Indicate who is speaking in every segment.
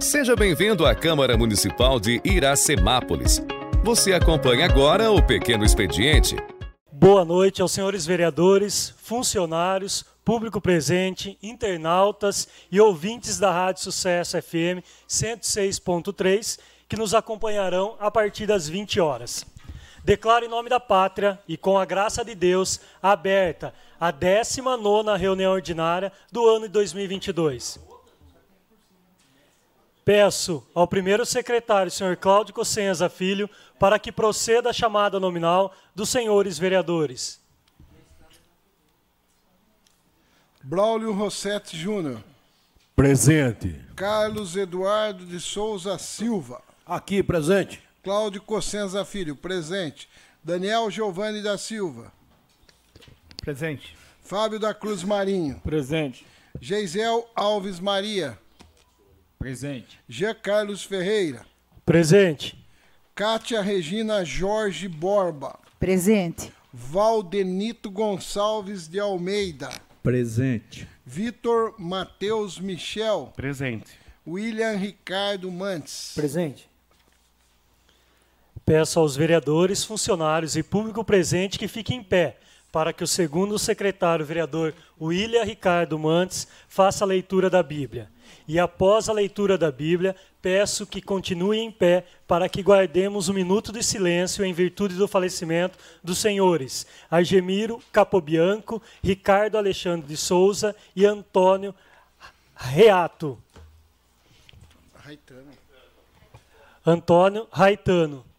Speaker 1: Seja bem-vindo à Câmara Municipal de Iracemápolis. Você acompanha agora o Pequeno Expediente.
Speaker 2: Boa noite aos senhores vereadores, funcionários, público presente, internautas e ouvintes da Rádio Sucesso FM 106.3 que nos acompanharão a partir das 20 horas. Declaro em nome da pátria e com a graça de Deus aberta a 19ª reunião ordinária do ano de 2022. Peço ao primeiro secretário, senhor Cláudio Cossenza Filho, para que proceda a chamada nominal dos senhores vereadores.
Speaker 3: Braulio Rossetti Júnior.
Speaker 4: Presente.
Speaker 3: Carlos Eduardo de Souza Silva.
Speaker 4: Aqui, presente.
Speaker 3: Cláudio Cossenza Filho, presente. Daniel Giovanni da Silva.
Speaker 5: Presente.
Speaker 3: Fábio da Cruz Marinho.
Speaker 5: Presente.
Speaker 3: Geisel Alves Maria.
Speaker 5: Presente.
Speaker 3: Jean Carlos Ferreira.
Speaker 2: Presente.
Speaker 3: Kátia Regina Jorge Borba.
Speaker 6: Presente.
Speaker 3: Valdenito Gonçalves de Almeida.
Speaker 4: Presente.
Speaker 3: Vitor Matheus Michel.
Speaker 5: Presente.
Speaker 3: William Ricardo Mantes.
Speaker 2: Presente. Peço aos vereadores, funcionários e público presente que fiquem em pé para que o segundo secretário vereador William Ricardo Mantes faça a leitura da Bíblia. E após a leitura da Bíblia, peço que continue em pé para que guardemos um minuto de silêncio em virtude do falecimento dos senhores Argemiro Capobianco, Ricardo Alexandre de Souza e Antônio Reato. Antônio Raitano.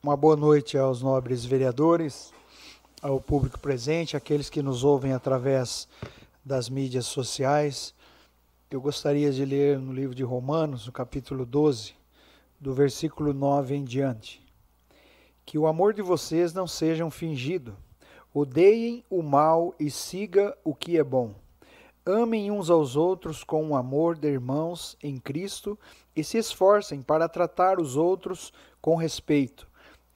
Speaker 7: Uma boa noite aos nobres vereadores, ao público presente, aqueles que nos ouvem através das mídias sociais. Eu gostaria de ler no livro de Romanos, no capítulo 12, do versículo 9 em diante. Que o amor de vocês não seja um fingido. Odeiem o mal e siga o que é bom. Amem uns aos outros com o amor de irmãos em Cristo e se esforcem para tratar os outros com respeito.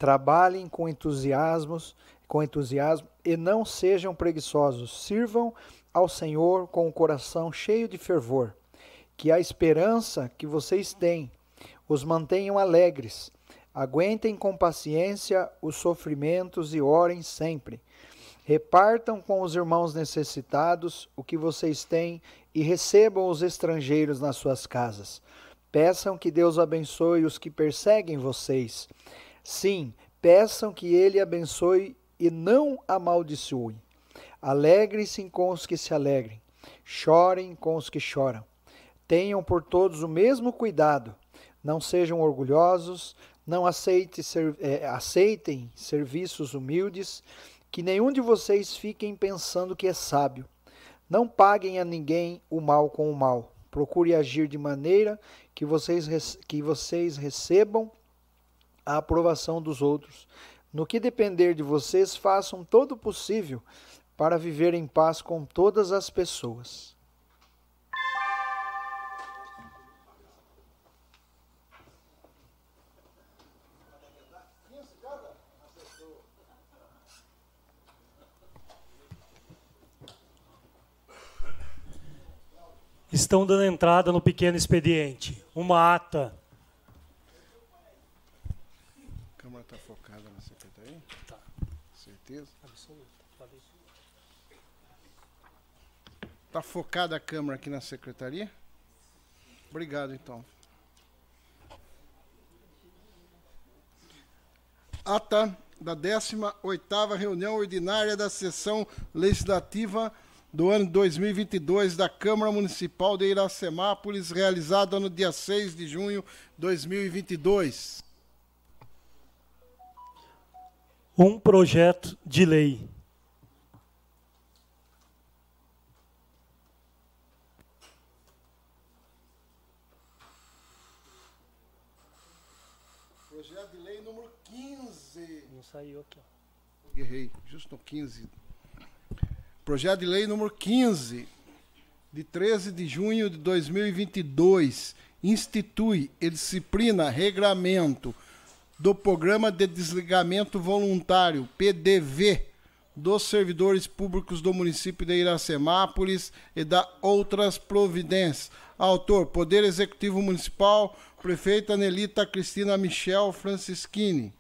Speaker 7: Trabalhem com entusiasmos, com entusiasmo e não sejam preguiçosos. Sirvam ao Senhor com o coração cheio de fervor. Que a esperança que vocês têm os mantenham alegres. Aguentem com paciência os sofrimentos e orem sempre. Repartam com os irmãos necessitados o que vocês têm e recebam os estrangeiros nas suas casas. Peçam que Deus abençoe os que perseguem vocês. Sim, peçam que Ele abençoe e não amaldiçoe. Alegrem-se com os que se alegrem, chorem com os que choram. Tenham por todos o mesmo cuidado. Não sejam orgulhosos, não aceite ser, é, aceitem serviços humildes, que nenhum de vocês fiquem pensando que é sábio. Não paguem a ninguém o mal com o mal. Procure agir de maneira que vocês, que vocês recebam a aprovação dos outros. No que depender de vocês, façam todo o possível para viver em paz com todas as pessoas.
Speaker 2: Estão dando entrada no pequeno expediente. Uma ata
Speaker 3: A câmera está focada na secretaria?
Speaker 2: Tá.
Speaker 3: Certeza?
Speaker 2: absoluta.
Speaker 3: Está focada a câmera aqui na secretaria? Obrigado, então. Ata da 18ª reunião ordinária da sessão legislativa do ano 2022 da Câmara Municipal de Iracemápolis, realizada no dia 6 de junho de 2022.
Speaker 2: Um projeto de lei.
Speaker 3: Projeto de lei número 15.
Speaker 2: Não saiu aqui. ó.
Speaker 3: Errei, justo no 15. Projeto de lei número 15, de 13 de junho de 2022, institui e disciplina regramento do Programa de Desligamento Voluntário, PDV, dos servidores públicos do município de Iracemápolis e da outras providências. Autor: Poder Executivo Municipal, Prefeita Nelita Cristina Michel Francischini.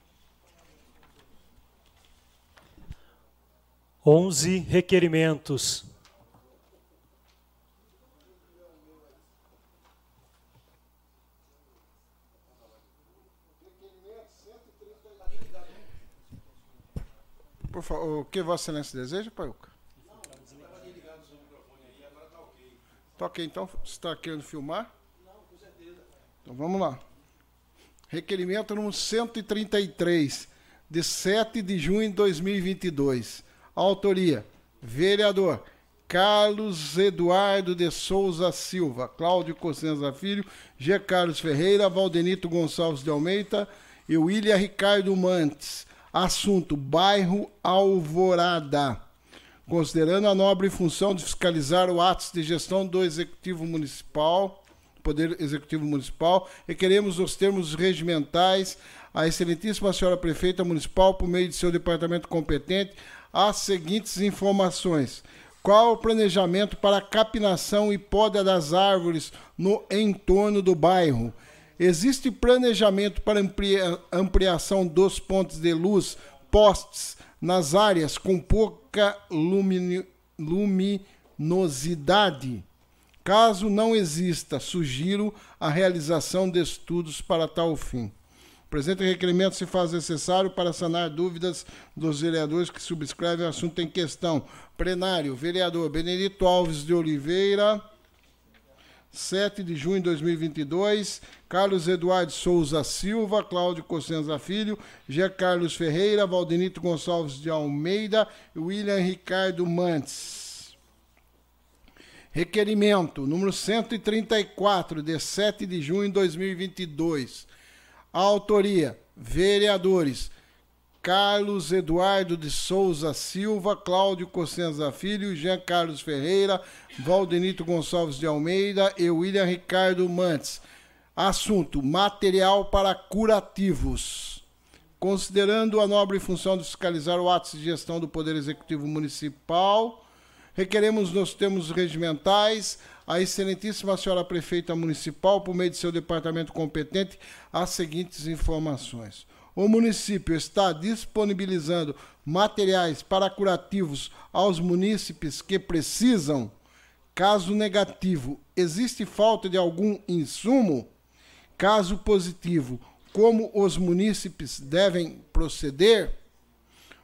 Speaker 2: 11 requerimentos.
Speaker 3: Por favor, o que Vossa Excelência deseja, Paiuca? Tá ok, então. Você está querendo filmar? Não, com certeza. Então vamos lá. Requerimento número 133, de 7 de junho de 2022. Autoria: Vereador Carlos Eduardo de Souza Silva, Cláudio Cossenza Filho, G. Carlos Ferreira, Valdenito Gonçalves de Almeida e William Ricardo Mantes. Assunto: Bairro Alvorada. Considerando a nobre função de fiscalizar o atos de gestão do Executivo Municipal, Poder Executivo Municipal, requeremos os termos regimentais a Excelentíssima Senhora Prefeita Municipal, por meio de seu departamento competente, as seguintes informações. Qual o planejamento para a capinação e poda das árvores no entorno do bairro? Existe planejamento para amplia, ampliação dos pontos de luz, postes, nas áreas com pouca lumini, luminosidade? Caso não exista, sugiro a realização de estudos para tal fim. O presente requerimento se faz necessário para sanar dúvidas dos vereadores que subscrevem o assunto em questão. Plenário, vereador Benedito Alves de Oliveira. 7 de junho de 2022, Carlos Eduardo Souza Silva, Cláudio Cossenza Filho, G. Carlos Ferreira, Valdenito Gonçalves de Almeida William Ricardo Mantes. Requerimento número 134, de 7 de junho de 2022. Autoria: vereadores Carlos Eduardo de Souza Silva, Cláudio Cossenza Filho, Jean Carlos Ferreira, Valdenito Gonçalves de Almeida e William Ricardo Mantes. Assunto: material para curativos. Considerando a nobre função de fiscalizar o ato de gestão do Poder Executivo Municipal, requeremos nos termos regimentais a excelentíssima senhora prefeita municipal, por meio de seu departamento competente, as seguintes informações o município está disponibilizando materiais para curativos aos munícipes que precisam? Caso negativo, existe falta de algum insumo? Caso positivo, como os munícipes devem proceder?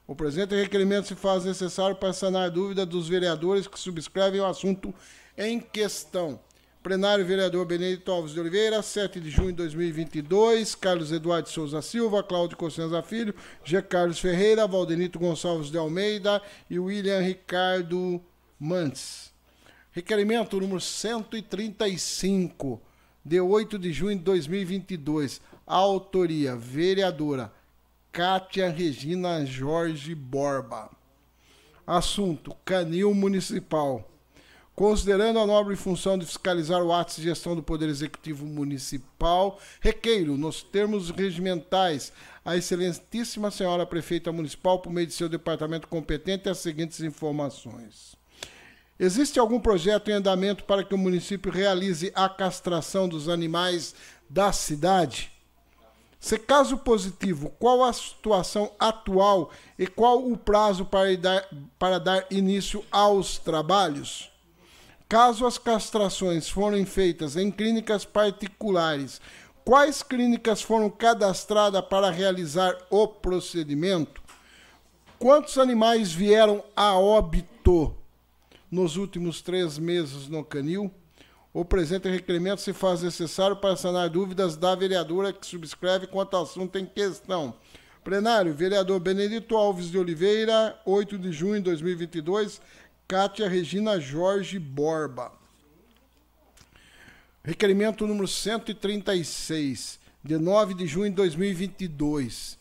Speaker 3: O presente requerimento se faz necessário para sanar dúvida dos vereadores que subscrevem o assunto em questão. Plenário, vereador Benedito Alves de Oliveira, 7 de junho de 2022. Carlos Eduardo Souza Silva, Cláudio Cossenza Filho, G. Carlos Ferreira, Valdenito Gonçalves de Almeida e William Ricardo Mantes. Requerimento número 135, de 8 de junho de 2022. Autoria, vereadora Cátia Regina Jorge Borba. Assunto: Canil Municipal. Considerando a nobre função de fiscalizar o ato de gestão do Poder Executivo Municipal, requeiro, nos termos regimentais, a Excelentíssima Senhora Prefeita Municipal, por meio de seu departamento competente, as seguintes informações. Existe algum projeto em andamento para que o município realize a castração dos animais da cidade? Se caso positivo, qual a situação atual e qual o prazo para dar, para dar início aos trabalhos? Caso as castrações forem feitas em clínicas particulares, quais clínicas foram cadastradas para realizar o procedimento? Quantos animais vieram a óbito nos últimos três meses no canil? O presente requerimento se faz necessário para sanar dúvidas da vereadora que subscreve quanto ao assunto em questão. Plenário, vereador Benedito Alves de Oliveira, 8 de junho de 2022, Cátia Regina Jorge Borba. Requerimento número 136, de 9 de junho de 2022.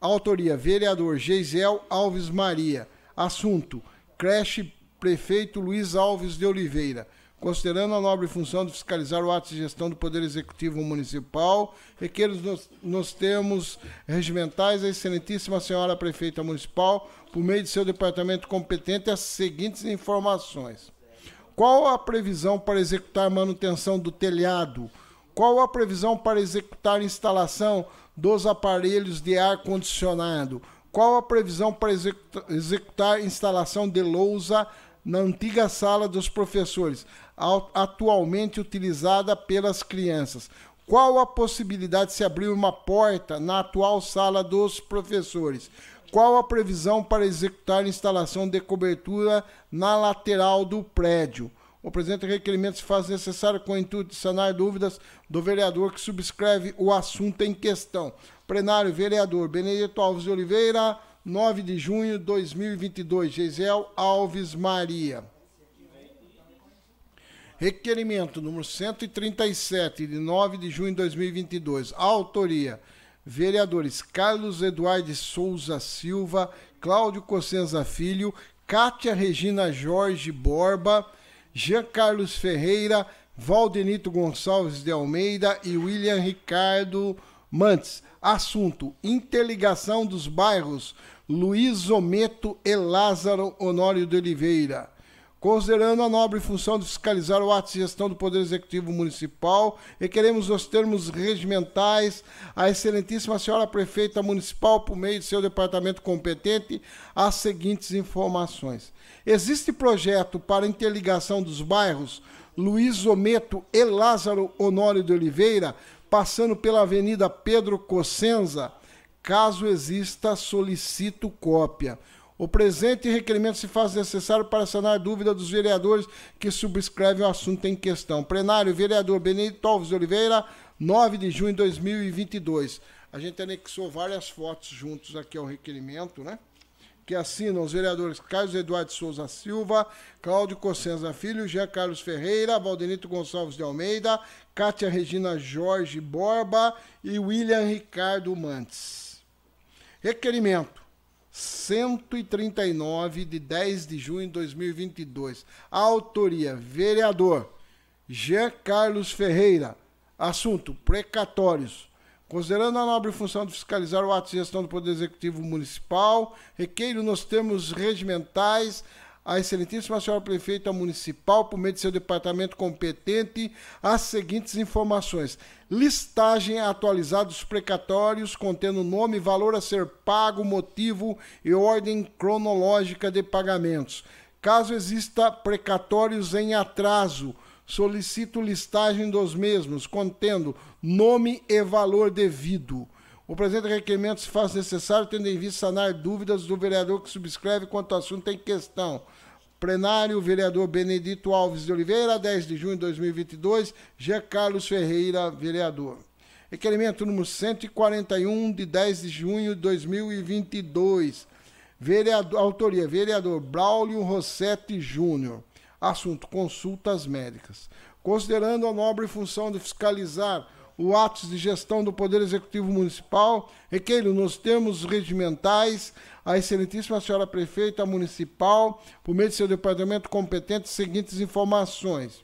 Speaker 3: Autoria: Vereador Geisel Alves Maria. Assunto: Creche Prefeito Luiz Alves de Oliveira. Considerando a nobre função de fiscalizar o ato de gestão do Poder Executivo Municipal, requer nos, nos termos regimentais a excelentíssima senhora prefeita municipal, por meio de seu departamento competente, as seguintes informações. Qual a previsão para executar manutenção do telhado? Qual a previsão para executar instalação dos aparelhos de ar condicionado? Qual a previsão para executar, executar instalação de lousa na antiga sala dos professores, atualmente utilizada pelas crianças? Qual a possibilidade de se abrir uma porta na atual sala dos professores? Qual a previsão para executar instalação de cobertura na lateral do prédio? O presente requerimento se faz necessário com o intuito de sanar dúvidas do vereador que subscreve o assunto em questão. Plenário, vereador Benedito Alves de Oliveira, 9 de junho de 2022. Gisel Alves Maria. Requerimento número 137, de 9 de junho de 2022. Autoria: vereadores Carlos Eduardo Souza Silva, Cláudio Cossenza Filho, Cátia Regina Jorge Borba, Jean Carlos Ferreira, Valdenito Gonçalves de Almeida e William Ricardo Mantes. Assunto: interligação dos bairros Luiz Ometo e Lázaro Honório de Oliveira. Considerando a nobre função de fiscalizar o ato de gestão do Poder Executivo Municipal, requeremos os termos regimentais à Excelentíssima Senhora Prefeita Municipal, por meio de seu departamento competente, as seguintes informações. Existe projeto para interligação dos bairros Luiz Ometo e Lázaro Honório de Oliveira, passando pela Avenida Pedro Cossenza. Caso exista, solicito cópia. O presente requerimento se faz necessário para sanar dúvida dos vereadores que subscrevem o assunto em questão. Plenário, vereador Benedito Alves Oliveira, 9 de junho de 2022. A gente anexou várias fotos juntos aqui ao requerimento, né? Que assinam os vereadores Carlos Eduardo Souza Silva, Cláudio Cossenza Filho, Jean Carlos Ferreira, Valdenito Gonçalves de Almeida, Cátia Regina Jorge Borba e William Ricardo Mantes. Requerimento 139 de 10 de junho de 2022. Autoria: vereador Jean Carlos Ferreira. Assunto: precatórios. Considerando a nobre função de fiscalizar o ato de gestão do Poder Executivo Municipal, requeiro nos termos regimentais a excelentíssima senhora prefeita municipal, por meio de seu departamento competente, as seguintes informações: listagem atualizada dos precatórios, contendo nome, valor a ser pago, motivo e ordem cronológica de pagamentos. Caso exista precatórios em atraso, solicito listagem dos mesmos, contendo nome e valor devido. O presente requerimento se faz necessário, tendo em vista sanar dúvidas do vereador que subscreve quanto ao assunto em questão. Plenário, vereador Benedito Alves de Oliveira, 10 de junho de 2022. G. Carlos Ferreira, vereador. Requerimento número 141, de 10 de junho de 2022. Vereador, autoria, vereador Braulio Rossetti Júnior. Assunto, consultas médicas. Considerando a nobre função de fiscalizar o atos de gestão do Poder Executivo Municipal, requeiro nos termos regimentais a excelentíssima senhora prefeita municipal, por meio de seu departamento competente, seguintes informações.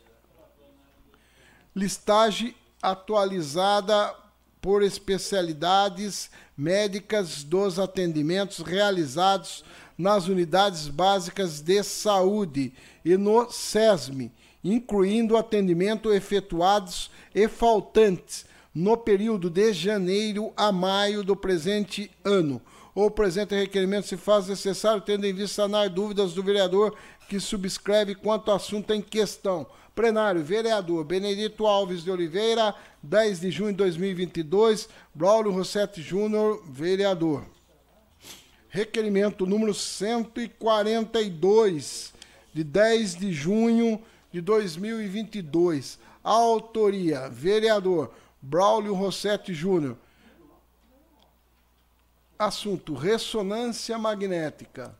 Speaker 3: Listagem atualizada por especialidades médicas dos atendimentos realizados nas unidades básicas de saúde e no SESME, incluindo atendimento efetuados e faltantes no período de janeiro a maio do presente ano o presente requerimento se faz necessário, tendo em vista sanar dúvidas do vereador que subscreve quanto ao assunto em questão. Plenário, vereador Benedito Alves de Oliveira, 10 de junho de 2022, Braulio Rossetti Júnior, vereador. Requerimento número 142, de 10 de junho de 2022. Autoria, vereador Braulio Rossetti Júnior. Assunto: ressonância magnética.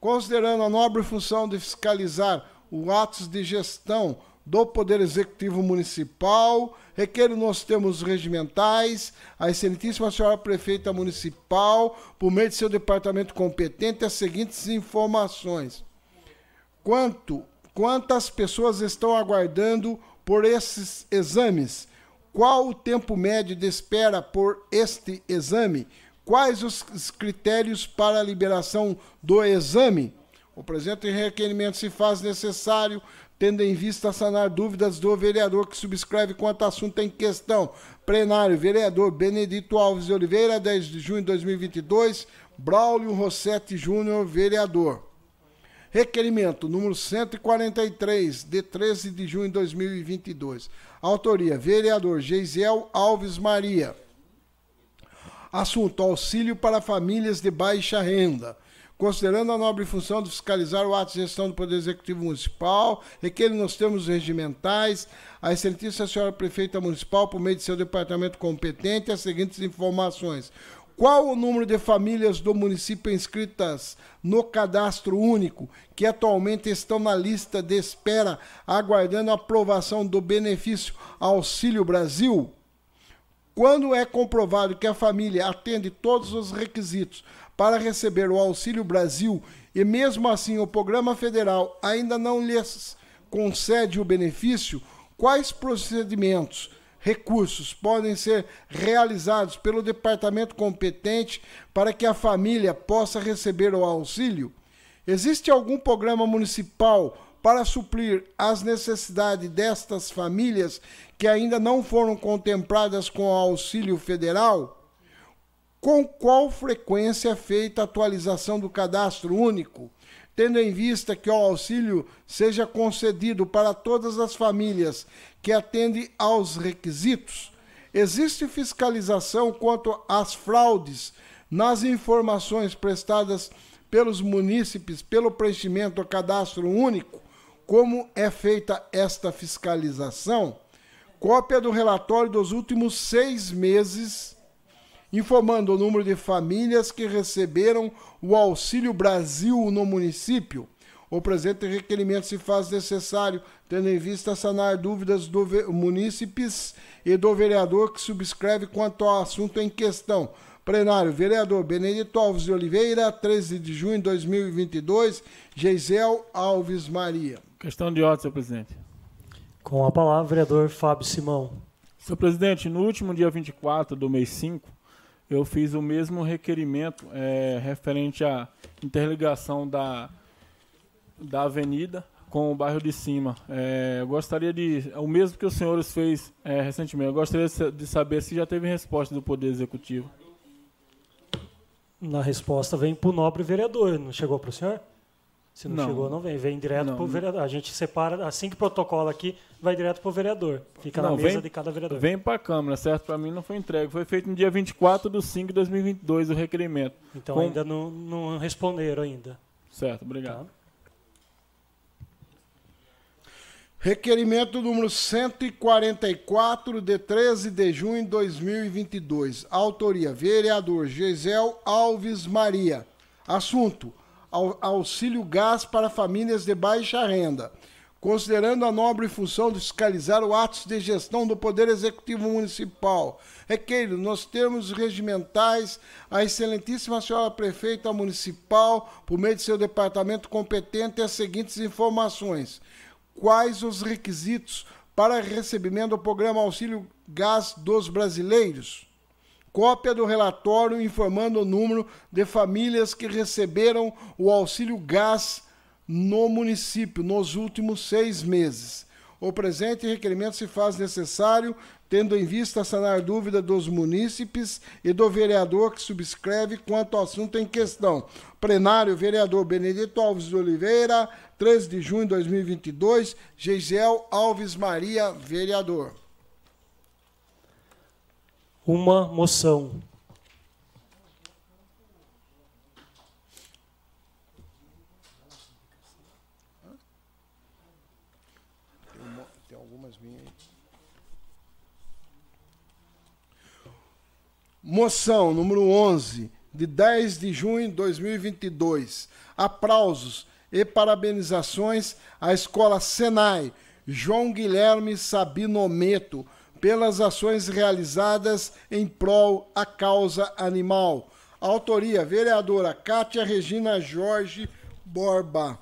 Speaker 3: Considerando a nobre função de fiscalizar os atos de gestão do Poder Executivo Municipal, requer nos termos regimentais a excelentíssima senhora prefeita municipal, por meio de seu departamento competente, as seguintes informações. Quanto Quantas pessoas estão aguardando por esses exames? Qual o tempo médio de espera por este exame? Quais os critérios para a liberação do exame? O presente requerimento se faz necessário, tendo em vista sanar dúvidas do vereador que subscreve quanto assunto em questão. Plenário, vereador Benedito Alves de Oliveira, 10 de junho de 2022. Braulio Rossetti Júnior, vereador. Requerimento número 143, de 13 de junho de 2022. Autoria: vereador Geisel Alves Maria. Assunto: auxílio para famílias de baixa renda. Considerando a nobre função de fiscalizar o ato de gestão do Poder Executivo Municipal, requer nos termos regimentais a excelentíssima senhora prefeita municipal, por meio de seu departamento competente, as seguintes informações. Qual o número de famílias do município inscritas no cadastro único que atualmente estão na lista de espera aguardando a aprovação do benefício Auxílio Brasil? Quando é comprovado que a família atende todos os requisitos para receber o Auxílio Brasil e mesmo assim o programa federal ainda não lhes concede o benefício, quais procedimentos recursos podem ser realizados pelo departamento competente para que a família possa receber o auxílio? Existe algum programa municipal para suprir as necessidades destas famílias que ainda não foram contempladas com o auxílio federal? Com qual frequência é feita a atualização do cadastro único? Tendo em vista que o auxílio seja concedido para todas as famílias que atendem aos requisitos, existe fiscalização quanto às fraudes nas informações prestadas pelos munícipes pelo preenchimento do cadastro único? Como é feita esta fiscalização? Cópia do relatório dos últimos seis meses informando o número de famílias que receberam o Auxílio Brasil no município. O presente requerimento se faz necessário, tendo em vista sanar dúvidas do munícipes e do vereador que subscreve quanto ao assunto em questão. Plenário, vereador Benedito Alves de Oliveira, 13 de junho de 2022, Geisel Alves Maria.
Speaker 5: Questão de ordem, senhor presidente.
Speaker 2: Com a palavra, vereador Fábio Simão.
Speaker 5: Senhor presidente, no último dia 24 do mês 5, eu fiz o mesmo requerimento é, referente à interligação da, da avenida com o bairro de cima. É, eu gostaria de. O mesmo que os senhores fez é, recentemente, eu gostaria de saber se já teve resposta do Poder Executivo.
Speaker 2: Na resposta vem para o nobre vereador, não chegou para o senhor? Se não, não, chegou, não vem. Vem direto para o vereador. A gente separa, assim que protocola aqui, vai direto para o vererador. Fica não, na mesa vem, de cada vereador.
Speaker 5: Vem para a Câmara, certo? Para mim não foi entregue. Foi feito no dia 24 de 5 de 2022 o requerimento.
Speaker 2: Então Com... ainda não, não responderam ainda.
Speaker 5: Certo, obrigado. Tá.
Speaker 3: Requerimento número 144, de 13 de junho de 2022. Autoria: Vereador Gisel Alves Maria. Assunto: auxílio gás para famílias de baixa renda, considerando a nobre função de fiscalizar o atos de gestão do Poder Executivo Municipal. Requeiro, nos termos regimentais, a excelentíssima senhora prefeita municipal, por meio de seu departamento competente, as seguintes informações. Quais os requisitos para recebimento do programa Auxílio Gás dos Brasileiros? Cópia do relatório informando o número de famílias que receberam o auxílio gás no município nos últimos seis meses. O presente requerimento se faz necessário, tendo em vista sanar dúvida dos munícipes e do vereador que subscreve quanto ao assunto em questão. Plenário, vereador Benedito Alves de Oliveira, 13 de junho de 2022, Geisel Alves Maria, vereador
Speaker 2: uma moção.
Speaker 3: Tem algumas minhas Moção número 11, de 10 de junho de 2022. Aplausos e parabenizações à Escola Senai João Guilherme Sabino Meto pelas ações realizadas em prol à causa animal. Autoria: vereadora Cátia Regina Jorge Borba.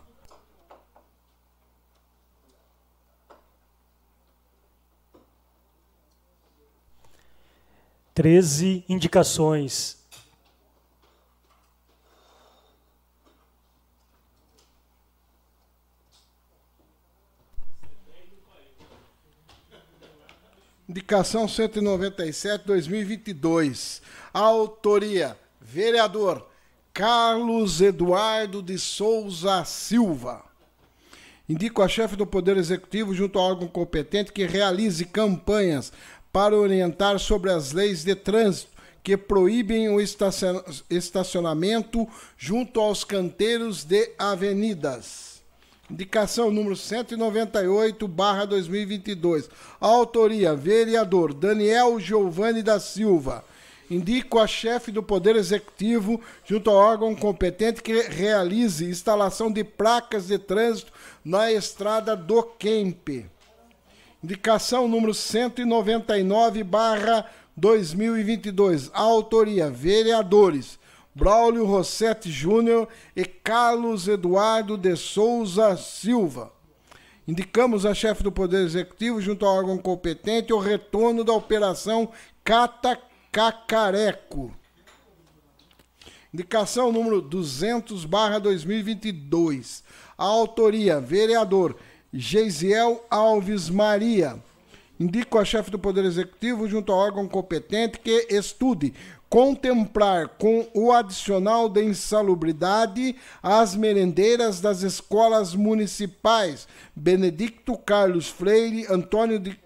Speaker 2: Treze indicações
Speaker 3: Indicação 197, 2022. Autoria: Vereador Carlos Eduardo de Souza Silva. Indico a chefe do Poder Executivo, junto ao órgão competente, que realize campanhas para orientar sobre as leis de trânsito que proíbem o estacionamento junto aos canteiros de avenidas. Indicação número 198, barra 2022. Autoria, vereador Daniel Giovanni da Silva. Indico a chefe do Poder Executivo, junto ao órgão competente, que realize instalação de placas de trânsito na estrada do Kempe. Indicação número 199, barra 2022. Autoria, vereadores Braulio Rossetti Júnior e Carlos Eduardo de Souza Silva. Indicamos a chefe do Poder Executivo, junto ao órgão competente, o retorno da operação Cata Cacareco. Indicação número 200, barra 2022. autoria, vereador Geisiel Alves Maria. Indico a chefe do Poder Executivo, junto ao órgão competente, que estude contemplar com o adicional de insalubridade as merendeiras das escolas municipais Benedicto Carlos Freire, Antônio de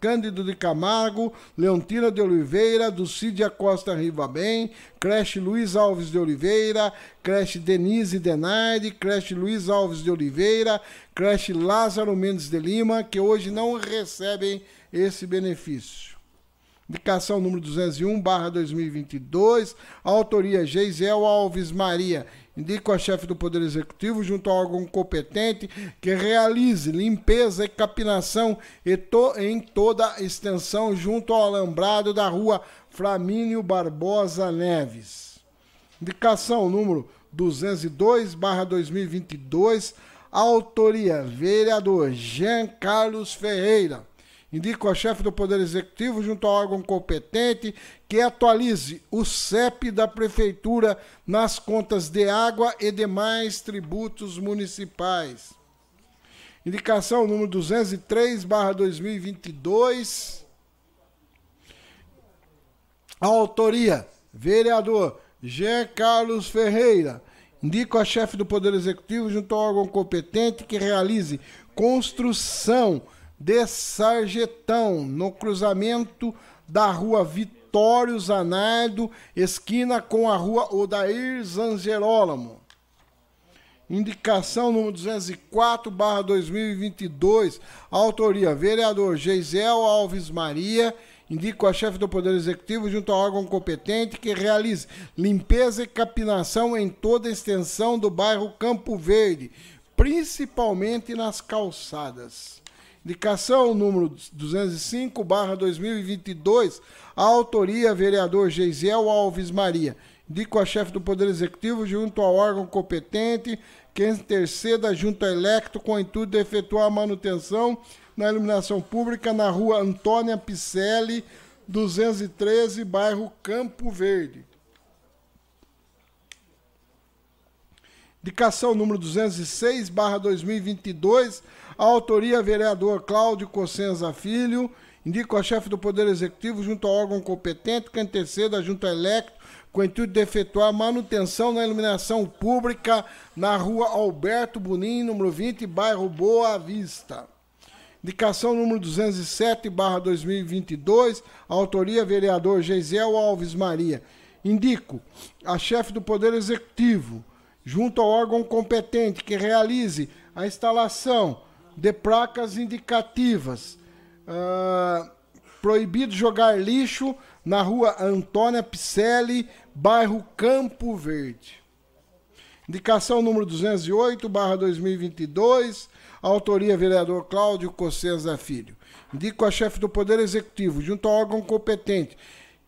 Speaker 3: Cândido de Camargo, Leontina de Oliveira, Dulcídia Costa Ribabem, creche Luiz Alves de Oliveira, creche Denise Denardi, creche Luiz Alves de Oliveira, creche Lázaro Mendes de Lima, que hoje não recebem esse benefício. Indicação número 201, barra 2022, autoria Geisel Alves Maria Indico a chefe do Poder Executivo, junto ao órgão competente, que realize limpeza e capinação em toda a extensão junto ao alambrado da rua Flamínio Barbosa Neves. Indicação número 202, barra 2022, autoria, vereador Jean Carlos Ferreira. Indico a chefe do Poder Executivo, junto ao órgão competente, que atualize o CEP da Prefeitura nas contas de água e demais tributos municipais. Indicação número 203, barra 2022. A autoria, vereador Jean Carlos Ferreira. Indico a chefe do Poder Executivo, junto ao órgão competente, que realize construção de Sarjetão, no cruzamento da rua Vitório Zanardo, esquina com a rua Odair Zangerolamo. Indicação número 204, barra 2022, autoria vereador Geisel Alves Maria, indico a chefe do Poder Executivo junto ao órgão competente que realize limpeza e capinação em toda a extensão do bairro Campo Verde, principalmente nas calçadas. Indicação número 205, barra 2022, autoria vereador Geisiel Alves Maria. Indico a chefe do Poder Executivo junto ao órgão competente que interceda junto ao electo com o intuito de efetuar a manutenção na iluminação pública na rua Antônia Picelli, 213, bairro Campo Verde. Indicação número 206, barra 2022, a autoria, vereador Cláudio Cossenza Filho. Indico a chefe do Poder Executivo junto ao órgão competente que anteceda junto ao electo com o intuito de efetuar manutenção na iluminação pública na rua Alberto Bunim, número 20, bairro Boa Vista. Indicação número 207, barra 2022, autoria vereador Geisel Alves Maria. Indico a chefe do Poder Executivo, junto ao órgão competente que realize a instalação de placas indicativas. Uh, proibido jogar lixo na rua Antônia Picelli, bairro Campo Verde. Indicação número 208, barra 2022, autoria vereador Cláudio Cossenza Filho. Indico a chefe do Poder Executivo, junto ao órgão competente,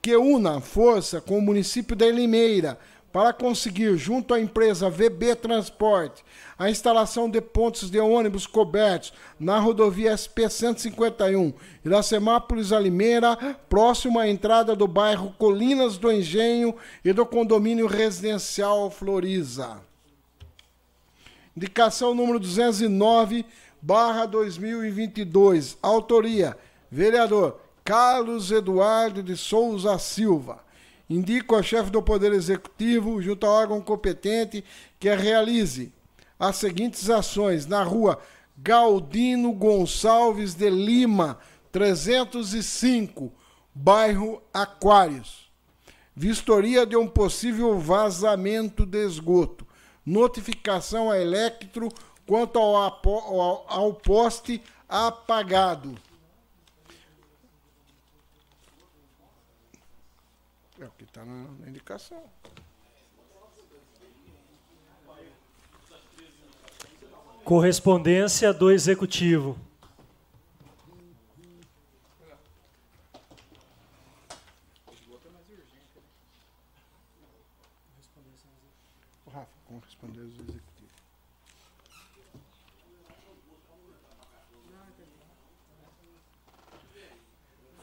Speaker 3: que una força com o município da Limeira para conseguir, junto à empresa VB Transporte, a instalação de pontos de ônibus cobertos na rodovia SP-151, Iracemápolis a Limeira, próximo à entrada do bairro Colinas do Engenho e do condomínio residencial Floriza. Indicação número 209, barra 2022. Autoria, vereador Carlos Eduardo de Souza Silva. Indico a chefe do Poder Executivo, junto ao órgão competente, que realize as seguintes ações na rua Galdino Gonçalves de Lima, 305, bairro Aquários. Vistoria de um possível vazamento de esgoto. Notificação a Electro quanto ao, ao, ao poste apagado. É o que está na, indicação.
Speaker 2: Correspondência do Executivo.
Speaker 3: Rafa, correspondência do Executivo.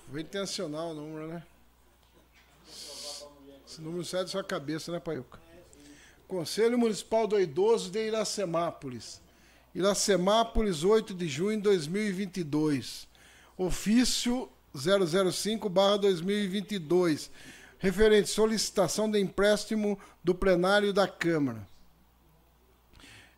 Speaker 3: Foi intencional o número, né? Esse número sai da sua cabeça, né, Paiuca? Conselho Municipal do Idoso de Iracemápolis. Iracemápolis, 8 de junho de 2022. Ofício 005-2022. Referente solicitação de empréstimo do plenário da Câmara.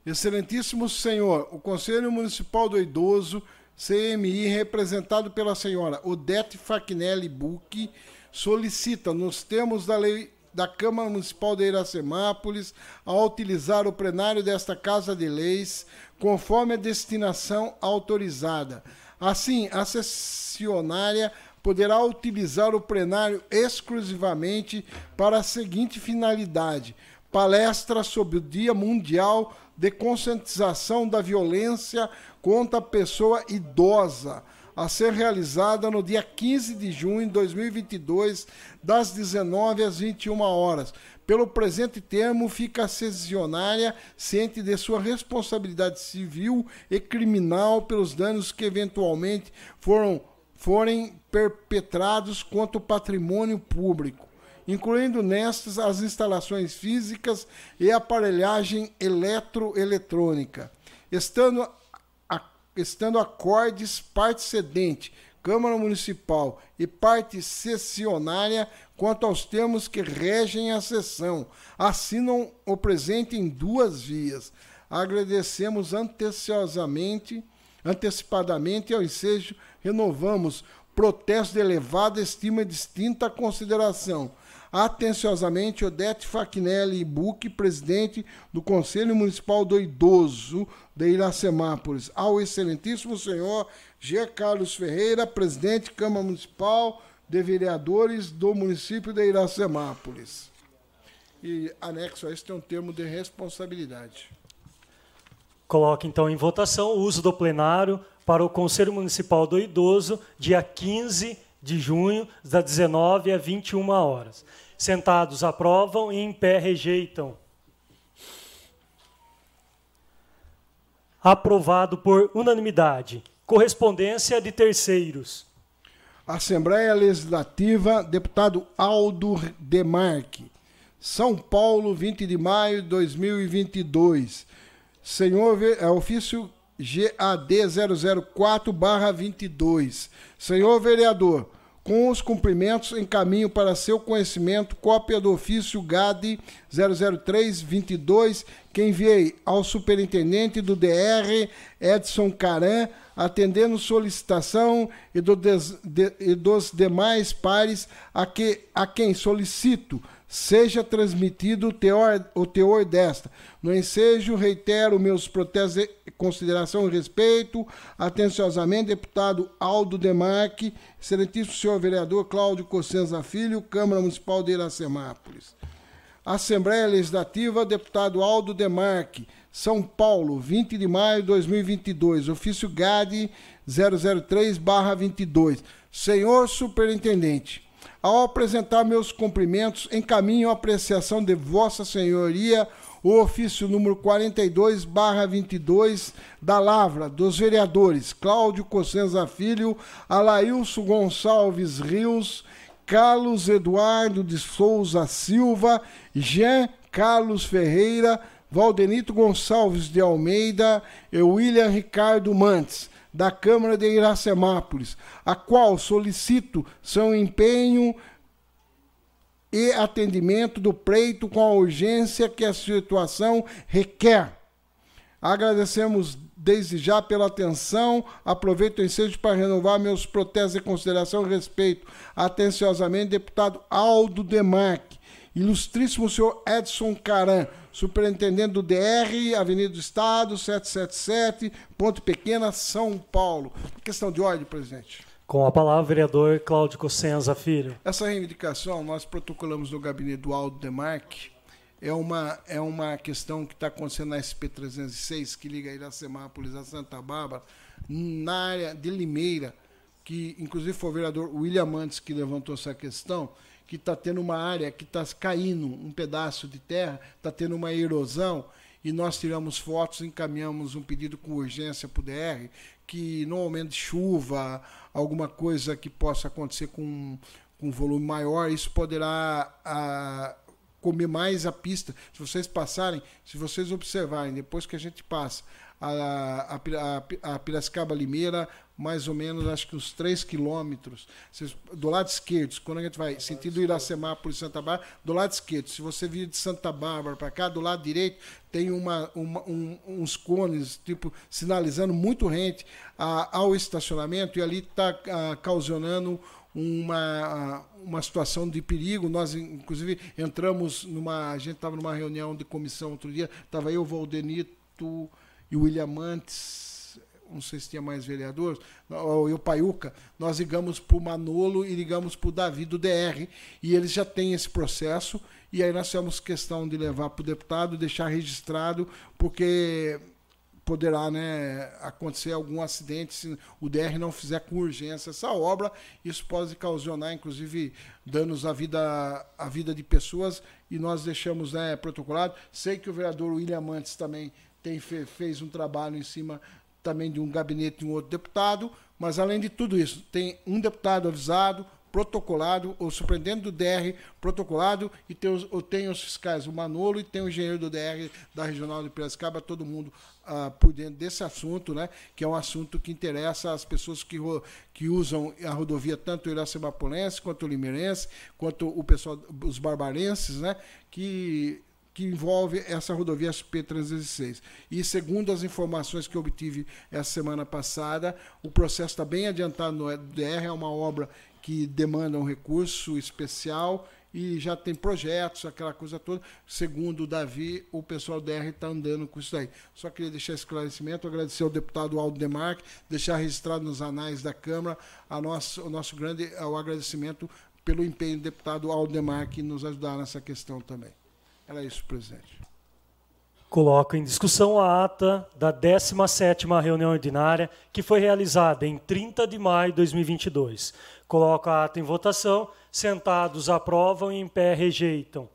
Speaker 3: Excelentíssimo Senhor, o Conselho Municipal do Idoso, CMI, representado pela senhora Odete Faquinelli Bucchi, solicita, nos termos da lei da Câmara Municipal de Iracemápolis, a utilizar o plenário desta Casa de Leis, conforme a destinação autorizada. Assim, a sessionária poderá utilizar o plenário exclusivamente para a seguinte finalidade: palestra sobre o Dia Mundial de Conscientização da Violência contra a Pessoa Idosa, a ser realizada no dia 15 de junho de 2022, das 19 às 21 horas. Pelo presente termo, fica a sessionária ciente de sua responsabilidade civil e criminal pelos danos que eventualmente foram, forem perpetrados contra o patrimônio público incluindo nestas as instalações físicas e aparelhagem eletroeletrônica, estando, estando acordes parte cedente, Câmara Municipal e parte sessionária quanto aos termos que regem a sessão. Assinam o presente em duas vias. Agradecemos anteciosamente, antecipadamente ao ensejo, renovamos protesto de elevada estima e distinta consideração Atenciosamente, Odete Facnelli Buque, presidente do Conselho Municipal do Idoso de Iracemápolis. Ao excelentíssimo senhor G. Carlos Ferreira, presidente Câmara Municipal de Vereadores do município de Iracemápolis. E anexo a isso tem um termo de responsabilidade.
Speaker 2: Coloque então em votação o uso do plenário para o Conselho Municipal do Idoso, dia 15 de junho, das 19 às 21 horas. Sentados aprovam e em pé rejeitam. Aprovado por unanimidade. Correspondência de terceiros.
Speaker 3: Assembleia Legislativa, deputado Aldo Demarque. São Paulo, 20 de maio de 2022. Senhor, é, ofício GAD 004-22. Senhor vereador, com os cumprimentos, encaminho para seu conhecimento cópia do ofício GAD 00322 que enviei ao superintendente do DR, Edson Caran, atendendo solicitação e, do des, de, e dos demais pares a, que, a quem solicito seja transmitido o teor, o teor desta. No ensejo, reitero meus protestos de consideração e respeito. Atenciosamente, deputado Aldo Demarque, excelentíssimo senhor vereador Cláudio Cossenza Filho, Câmara Municipal de Iracemápolis. Assembleia Legislativa, deputado Aldo Demarque, São Paulo, 20 de maio de 2022, ofício GAD 003-22. Senhor Superintendente, Ao apresentar meus cumprimentos, encaminho a apreciação de Vossa Senhoria o ofício número 42, barra 22, da Lavra, dos vereadores Cláudio Cossenza Filho, Alailson Gonçalves Rios, Carlos Eduardo de Souza Silva, Jean Carlos Ferreira, Valdenito Gonçalves de Almeida e William Ricardo Mantes, da Câmara de Iracemápolis, a qual solicito seu empenho e atendimento do pleito com a urgência que a situação requer. Agradecemos desde já pela atenção. Aproveito o ensejo para renovar meus protestos de consideração e respeito. Atenciosamente, deputado Aldo Demarque. Ilustríssimo senhor Edson Caran, superintendente do DR, Avenida do Estado, 777, Ponte Pequena, São Paulo. Questão de ordem, presidente.
Speaker 2: Com a palavra, vereador Cláudio Cossenza Filho.
Speaker 3: Essa reivindicação nós protocolamos no gabinete do Aldo Demarque. É uma, é uma questão que está acontecendo na SP-306, que liga Iracemápolis a Santa Bárbara, na área de Limeira, que inclusive foi o vereador William Mantes que levantou essa questão, que está tendo uma área que está caindo um pedaço de terra, está tendo uma erosão, e nós tiramos fotos, encaminhamos um pedido com urgência para o DR, que no momento de chuva, alguma coisa que possa acontecer com, com volume maior, isso poderá a, comer mais a pista. Se vocês passarem, se vocês observarem, depois que a gente passa a, a, a Piracicaba Limeira, mais ou menos, acho que uns 3 quilômetros. Do lado esquerdo, quando a gente vai sentido por Santa Bárbara, do lado esquerdo. Se você vir de Santa Bárbara para cá, do lado direito, tem uma, uma um, uns cones, tipo, sinalizando muito rente a, ao estacionamento, e ali está causando uma, uma situação de perigo. Nós, inclusive, entramos numa. A gente estava numa reunião de comissão outro dia, estava eu, Valdenito e o William Mantes não sei se tinha mais vereadores, e o Paiuca, nós ligamos para o Manolo e ligamos para o Davi do DR, e eles já têm esse processo, e aí nós temos questão de levar para o deputado, deixar registrado, porque poderá né, acontecer algum acidente se o DR não fizer com urgência essa obra. Isso pode causar, inclusive, danos à vida, à vida de pessoas e nós deixamos né, protocolado. Sei que o vereador William Mantes também tem, fez um trabalho em cima também de um gabinete de um outro deputado, mas além de tudo isso, tem um deputado avisado, protocolado, o superintendente do DR protocolado, e tem os, tem os fiscais, o Manolo, e tem o engenheiro do DR da Regional de Piracicaba, todo mundo ah, por dentro desse assunto, né, que é um assunto que interessa as pessoas que, que usam a rodovia, tanto o Iracemapolense, quanto o Limeirense, quanto o pessoal, os barbarenses, né, que que envolve essa rodovia SP-316. E segundo as informações que obtive essa semana passada, o processo está bem adiantado no DR, é uma obra que demanda um recurso especial e já tem projetos, aquela coisa toda. Segundo o Davi, o pessoal do DR está andando com isso aí. Só queria deixar esclarecimento, agradecer ao deputado Aldo Demarque, deixar registrado nos anais da Câmara a nosso, o nosso grande o agradecimento pelo empenho do deputado Aldo Demarque nos ajudar nessa questão também. Era isso, presidente.
Speaker 2: Coloco em discussão a ata da 17ª reunião ordinária, que foi realizada em 30 de maio de 2022. Coloco a ata em votação. Sentados aprovam e em pé rejeitam.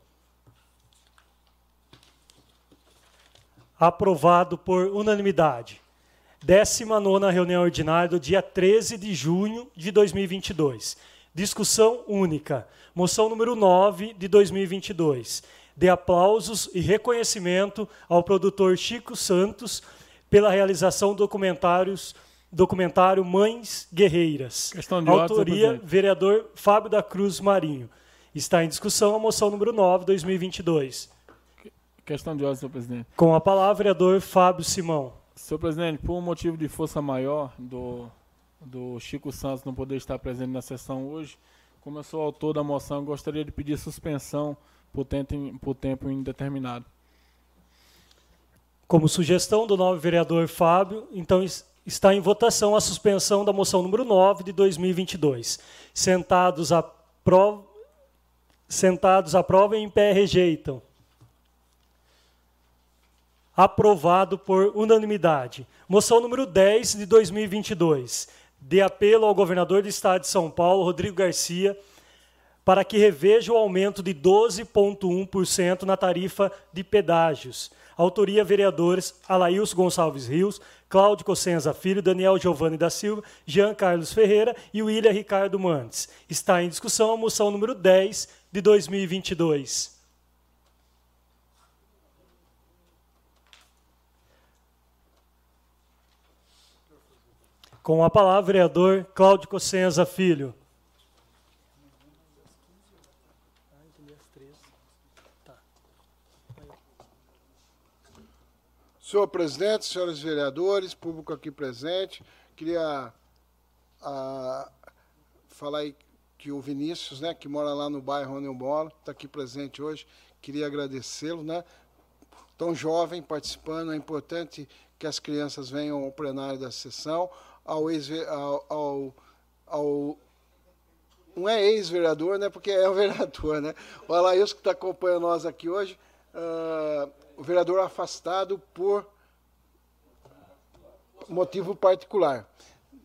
Speaker 2: Aprovado por unanimidade. 19ª reunião ordinária do dia 13 de junho de 2022. Discussão única. Moção número 9 de 2022 de aplausos e reconhecimento ao produtor Chico Santos pela realização documentários documentário Mães Guerreiras.
Speaker 5: Questão de
Speaker 2: Autoria, vereador Fábio da Cruz Marinho. Está em discussão a moção número 9, 2022.
Speaker 5: Questão de ordem, senhor presidente.
Speaker 2: Com a palavra, vereador Fábio Simão.
Speaker 5: Senhor presidente, por um motivo de força maior do, do Chico Santos não poder estar presente na sessão hoje, como eu sou autor da moção, gostaria de pedir suspensão por tempo, por tempo indeterminado.
Speaker 2: Como sugestão do novo vereador Fábio, então está em votação a suspensão da moção número 9 de 2022. Sentados a prova, sentados aprovam e em pé rejeitam. Aprovado por unanimidade. Moção número 10 de 2022, de apelo ao governador do estado de São Paulo, Rodrigo Garcia, para que reveja o aumento de 12,1% na tarifa de pedágios. Autoria vereadores Alaílson Gonçalves Rios, Cláudio Cossenza Filho, Daniel Giovanni da Silva, Jean Carlos Ferreira e William Ricardo Mantes. Está em discussão a moção número 10 de 2022. Com a palavra, vereador Cláudio Cossenza Filho.
Speaker 3: Senhor presidente, senhores vereadores, público aqui presente, queria ah, falar que o Vinícius, né, que mora lá no bairro onde eu moro, está aqui presente hoje, queria agradecê-lo, né, tão jovem participando, é importante que as crianças venham ao plenário da sessão, ao ex ao, ao, ao não é ex-vereador, né, porque é o vereador, né, o Alailson que está acompanhando nós aqui hoje, uh, o vereador afastado por motivo particular.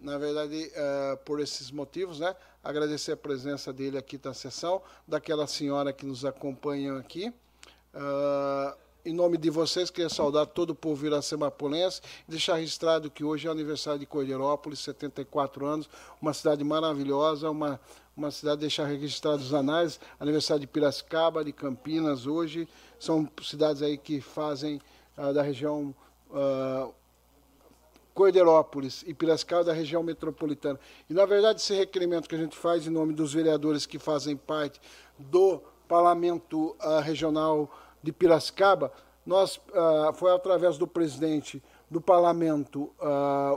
Speaker 3: Na verdade, uh, por esses motivos, né? Agradecer a presença dele aqui na sessão, daquela senhora que nos acompanha aqui. Uh, em nome de vocês, queria saudar todo o povo iracemapolense e deixar registrado que hoje é aniversário de Cordeirópolis, 74 anos, uma cidade maravilhosa, uma, uma cidade deixar registrado os anais, aniversário de Piracicaba, de Campinas hoje, são cidades aí que fazem uh, da região uh, e Piracicaba da região metropolitana. E, na verdade, esse requerimento que a gente faz em nome dos vereadores que fazem parte do Parlamento uh, Regional de Piracicaba, nós, foi através do presidente do Parlamento,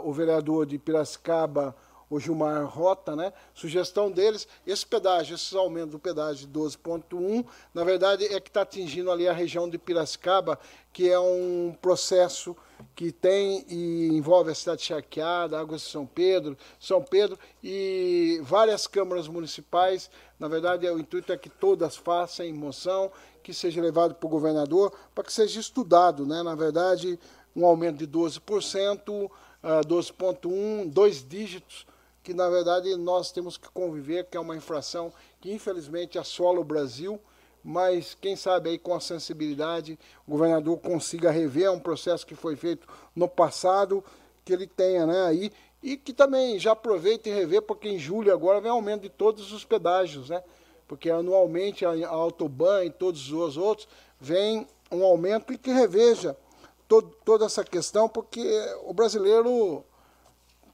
Speaker 3: o vereador de Piracicaba, o Gilmar Rota, né? Sugestão deles, esse pedágio, esses aumentos do pedágio de 12,1, na verdade é que está atingindo ali a região de Piracicaba, que é um processo que tem e envolve a cidade charqueada, Águas de São Pedro, São Pedro e várias câmaras municipais. Na verdade, o intuito é que todas façam moção, que seja levado para o governador, para que seja estudado, né? Na verdade, um aumento de 12%, 12,1, dois dígitos, que na verdade nós temos que conviver, que é uma infração que infelizmente assola o Brasil, mas quem sabe aí com a sensibilidade o governador consiga rever um processo que foi feito no passado, que ele tenha né, aí, e que também já aproveite e rever, porque em julho agora vem aumento de todos os pedágios, né? Porque anualmente a, Autoban e todos os outros vem um aumento e que reveja todo, toda essa questão, porque o brasileiro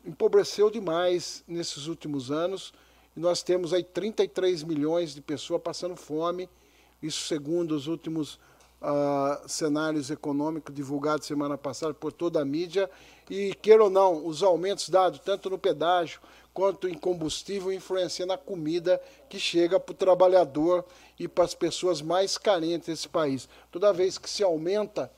Speaker 3: empobreceu demais nesses últimos anos e nós temos aí 33 milhões de pessoas passando fome, isso segundo os últimos uh, cenários econômicos divulgados semana passada por toda a mídia. E, queira ou não, os aumentos dados tanto no pedágio quanto em combustível influenciam na comida que chega para o trabalhador e para as pessoas mais carentes desse país. Toda vez que se aumenta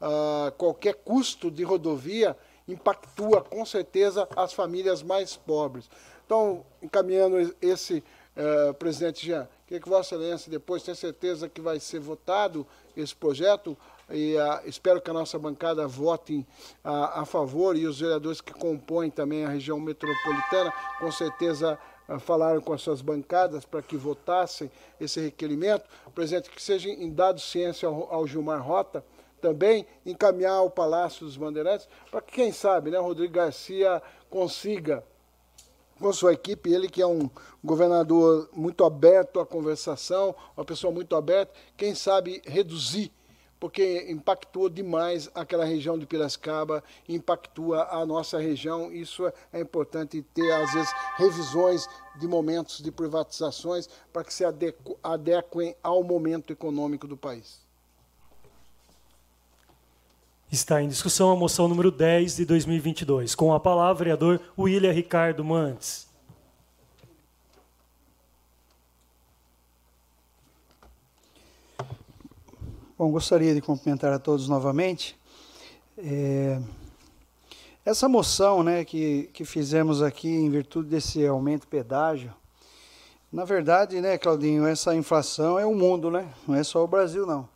Speaker 3: uh, qualquer custo de rodovia, impactua com certeza as famílias mais pobres. Então, encaminhando esse, uh, presidente Jean, queria que Vossa Excelência depois tenha certeza que vai ser votado esse projeto e uh, espero que a nossa bancada vote uh, a favor e os vereadores que compõem também a região metropolitana, com certeza falaram com as suas bancadas para que votassem esse requerimento. Presidente, que seja dado ciência ao, ao Gilmar Rota, também encaminhar ao Palácio dos Bandeirantes, para que, quem sabe, né, Rodrigo Garcia consiga, com sua equipe, ele que é um governador muito aberto à conversação, uma pessoa muito aberta, quem sabe reduzir, porque impactou demais aquela região de Piracicaba, impactua a nossa região. Isso é importante ter, às vezes, revisões de momentos de privatizações para que se adequem ao momento econômico do país.
Speaker 2: Está em discussão a moção número 10 de 2022. Com a palavra, vereador William Ricardo Mantes.
Speaker 7: Bom, gostaria de cumprimentar a todos novamente. É, essa moção né, que, que fizemos aqui em virtude desse aumento pedágio, na verdade, né, Claudinho, essa inflação é o mundo, né? Não é só o Brasil, não.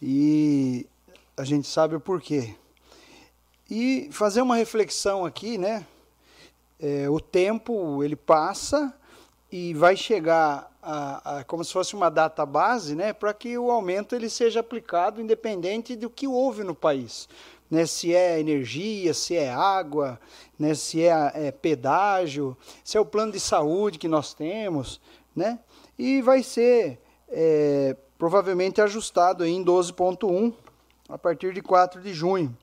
Speaker 7: E a gente sabe o porquê. E fazer uma reflexão aqui, né? É, o tempo ele passa e vai chegar a, a, como se fosse uma data base, né, para que o aumento ele seja aplicado independente do que houve no país. Né, se é energia, se é água, né, se é, é pedágio, se é o plano de saúde que nós temos, né, e vai ser é, provavelmente ajustado em 12.1 a partir de 4 de junho.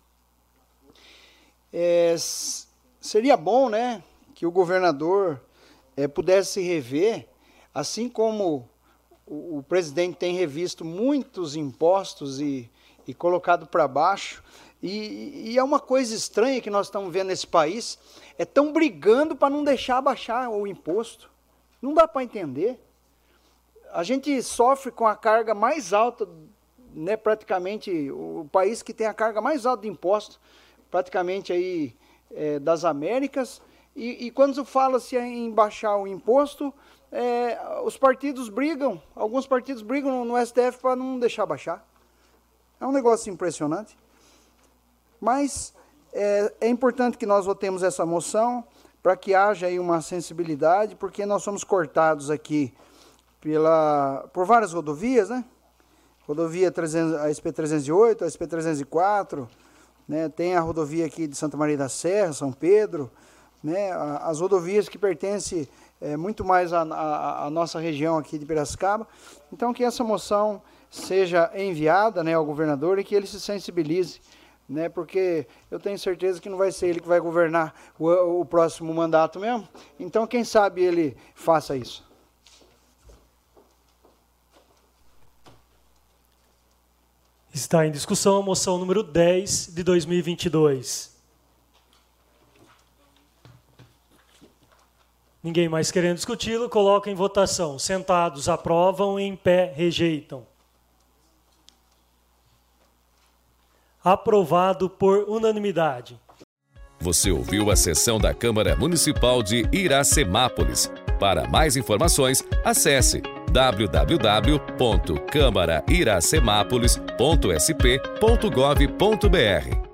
Speaker 7: É, seria bom, né, que o governador é, pudesse rever Assim como o, o presidente tem revisto muitos impostos e, e colocado para baixo, e, e, é uma coisa estranha que nós estamos vendo nesse país, é tão brigando para não deixar baixar o imposto. Não dá para entender. A gente sofre com a carga mais alta, né, praticamente, o país que tem a carga mais alta de imposto, praticamente aí é, das Américas, e, e quando fala-se em baixar o imposto, é, os partidos brigam, alguns partidos brigam no, no STF para não deixar baixar. É um negócio impressionante. Mas é, é importante que nós votemos essa moção para que haja aí uma sensibilidade, porque nós somos cortados aqui pela, por várias rodovias, né? Rodovia 300, a SP-308, a SP-304, né? tem a rodovia aqui de Santa Maria da Serra, São Pedro, né? as rodovias que pertencem é, muito mais a, nossa região aqui de Piracicaba. Então, que essa moção seja enviada né, ao governador e que ele se sensibilize, né, porque eu tenho certeza que não vai ser ele que vai governar o, o próximo mandato mesmo. Então, quem sabe ele faça isso.
Speaker 2: Está em discussão a moção número 10 de 2022. Ninguém mais querendo discuti-lo, coloca em votação. Sentados aprovam, em pé rejeitam. Aprovado por unanimidade.
Speaker 1: Você ouviu a sessão da Câmara Municipal de Iracemápolis. Para mais informações, acesse www.câmarairacemápolis.sp.gov.br.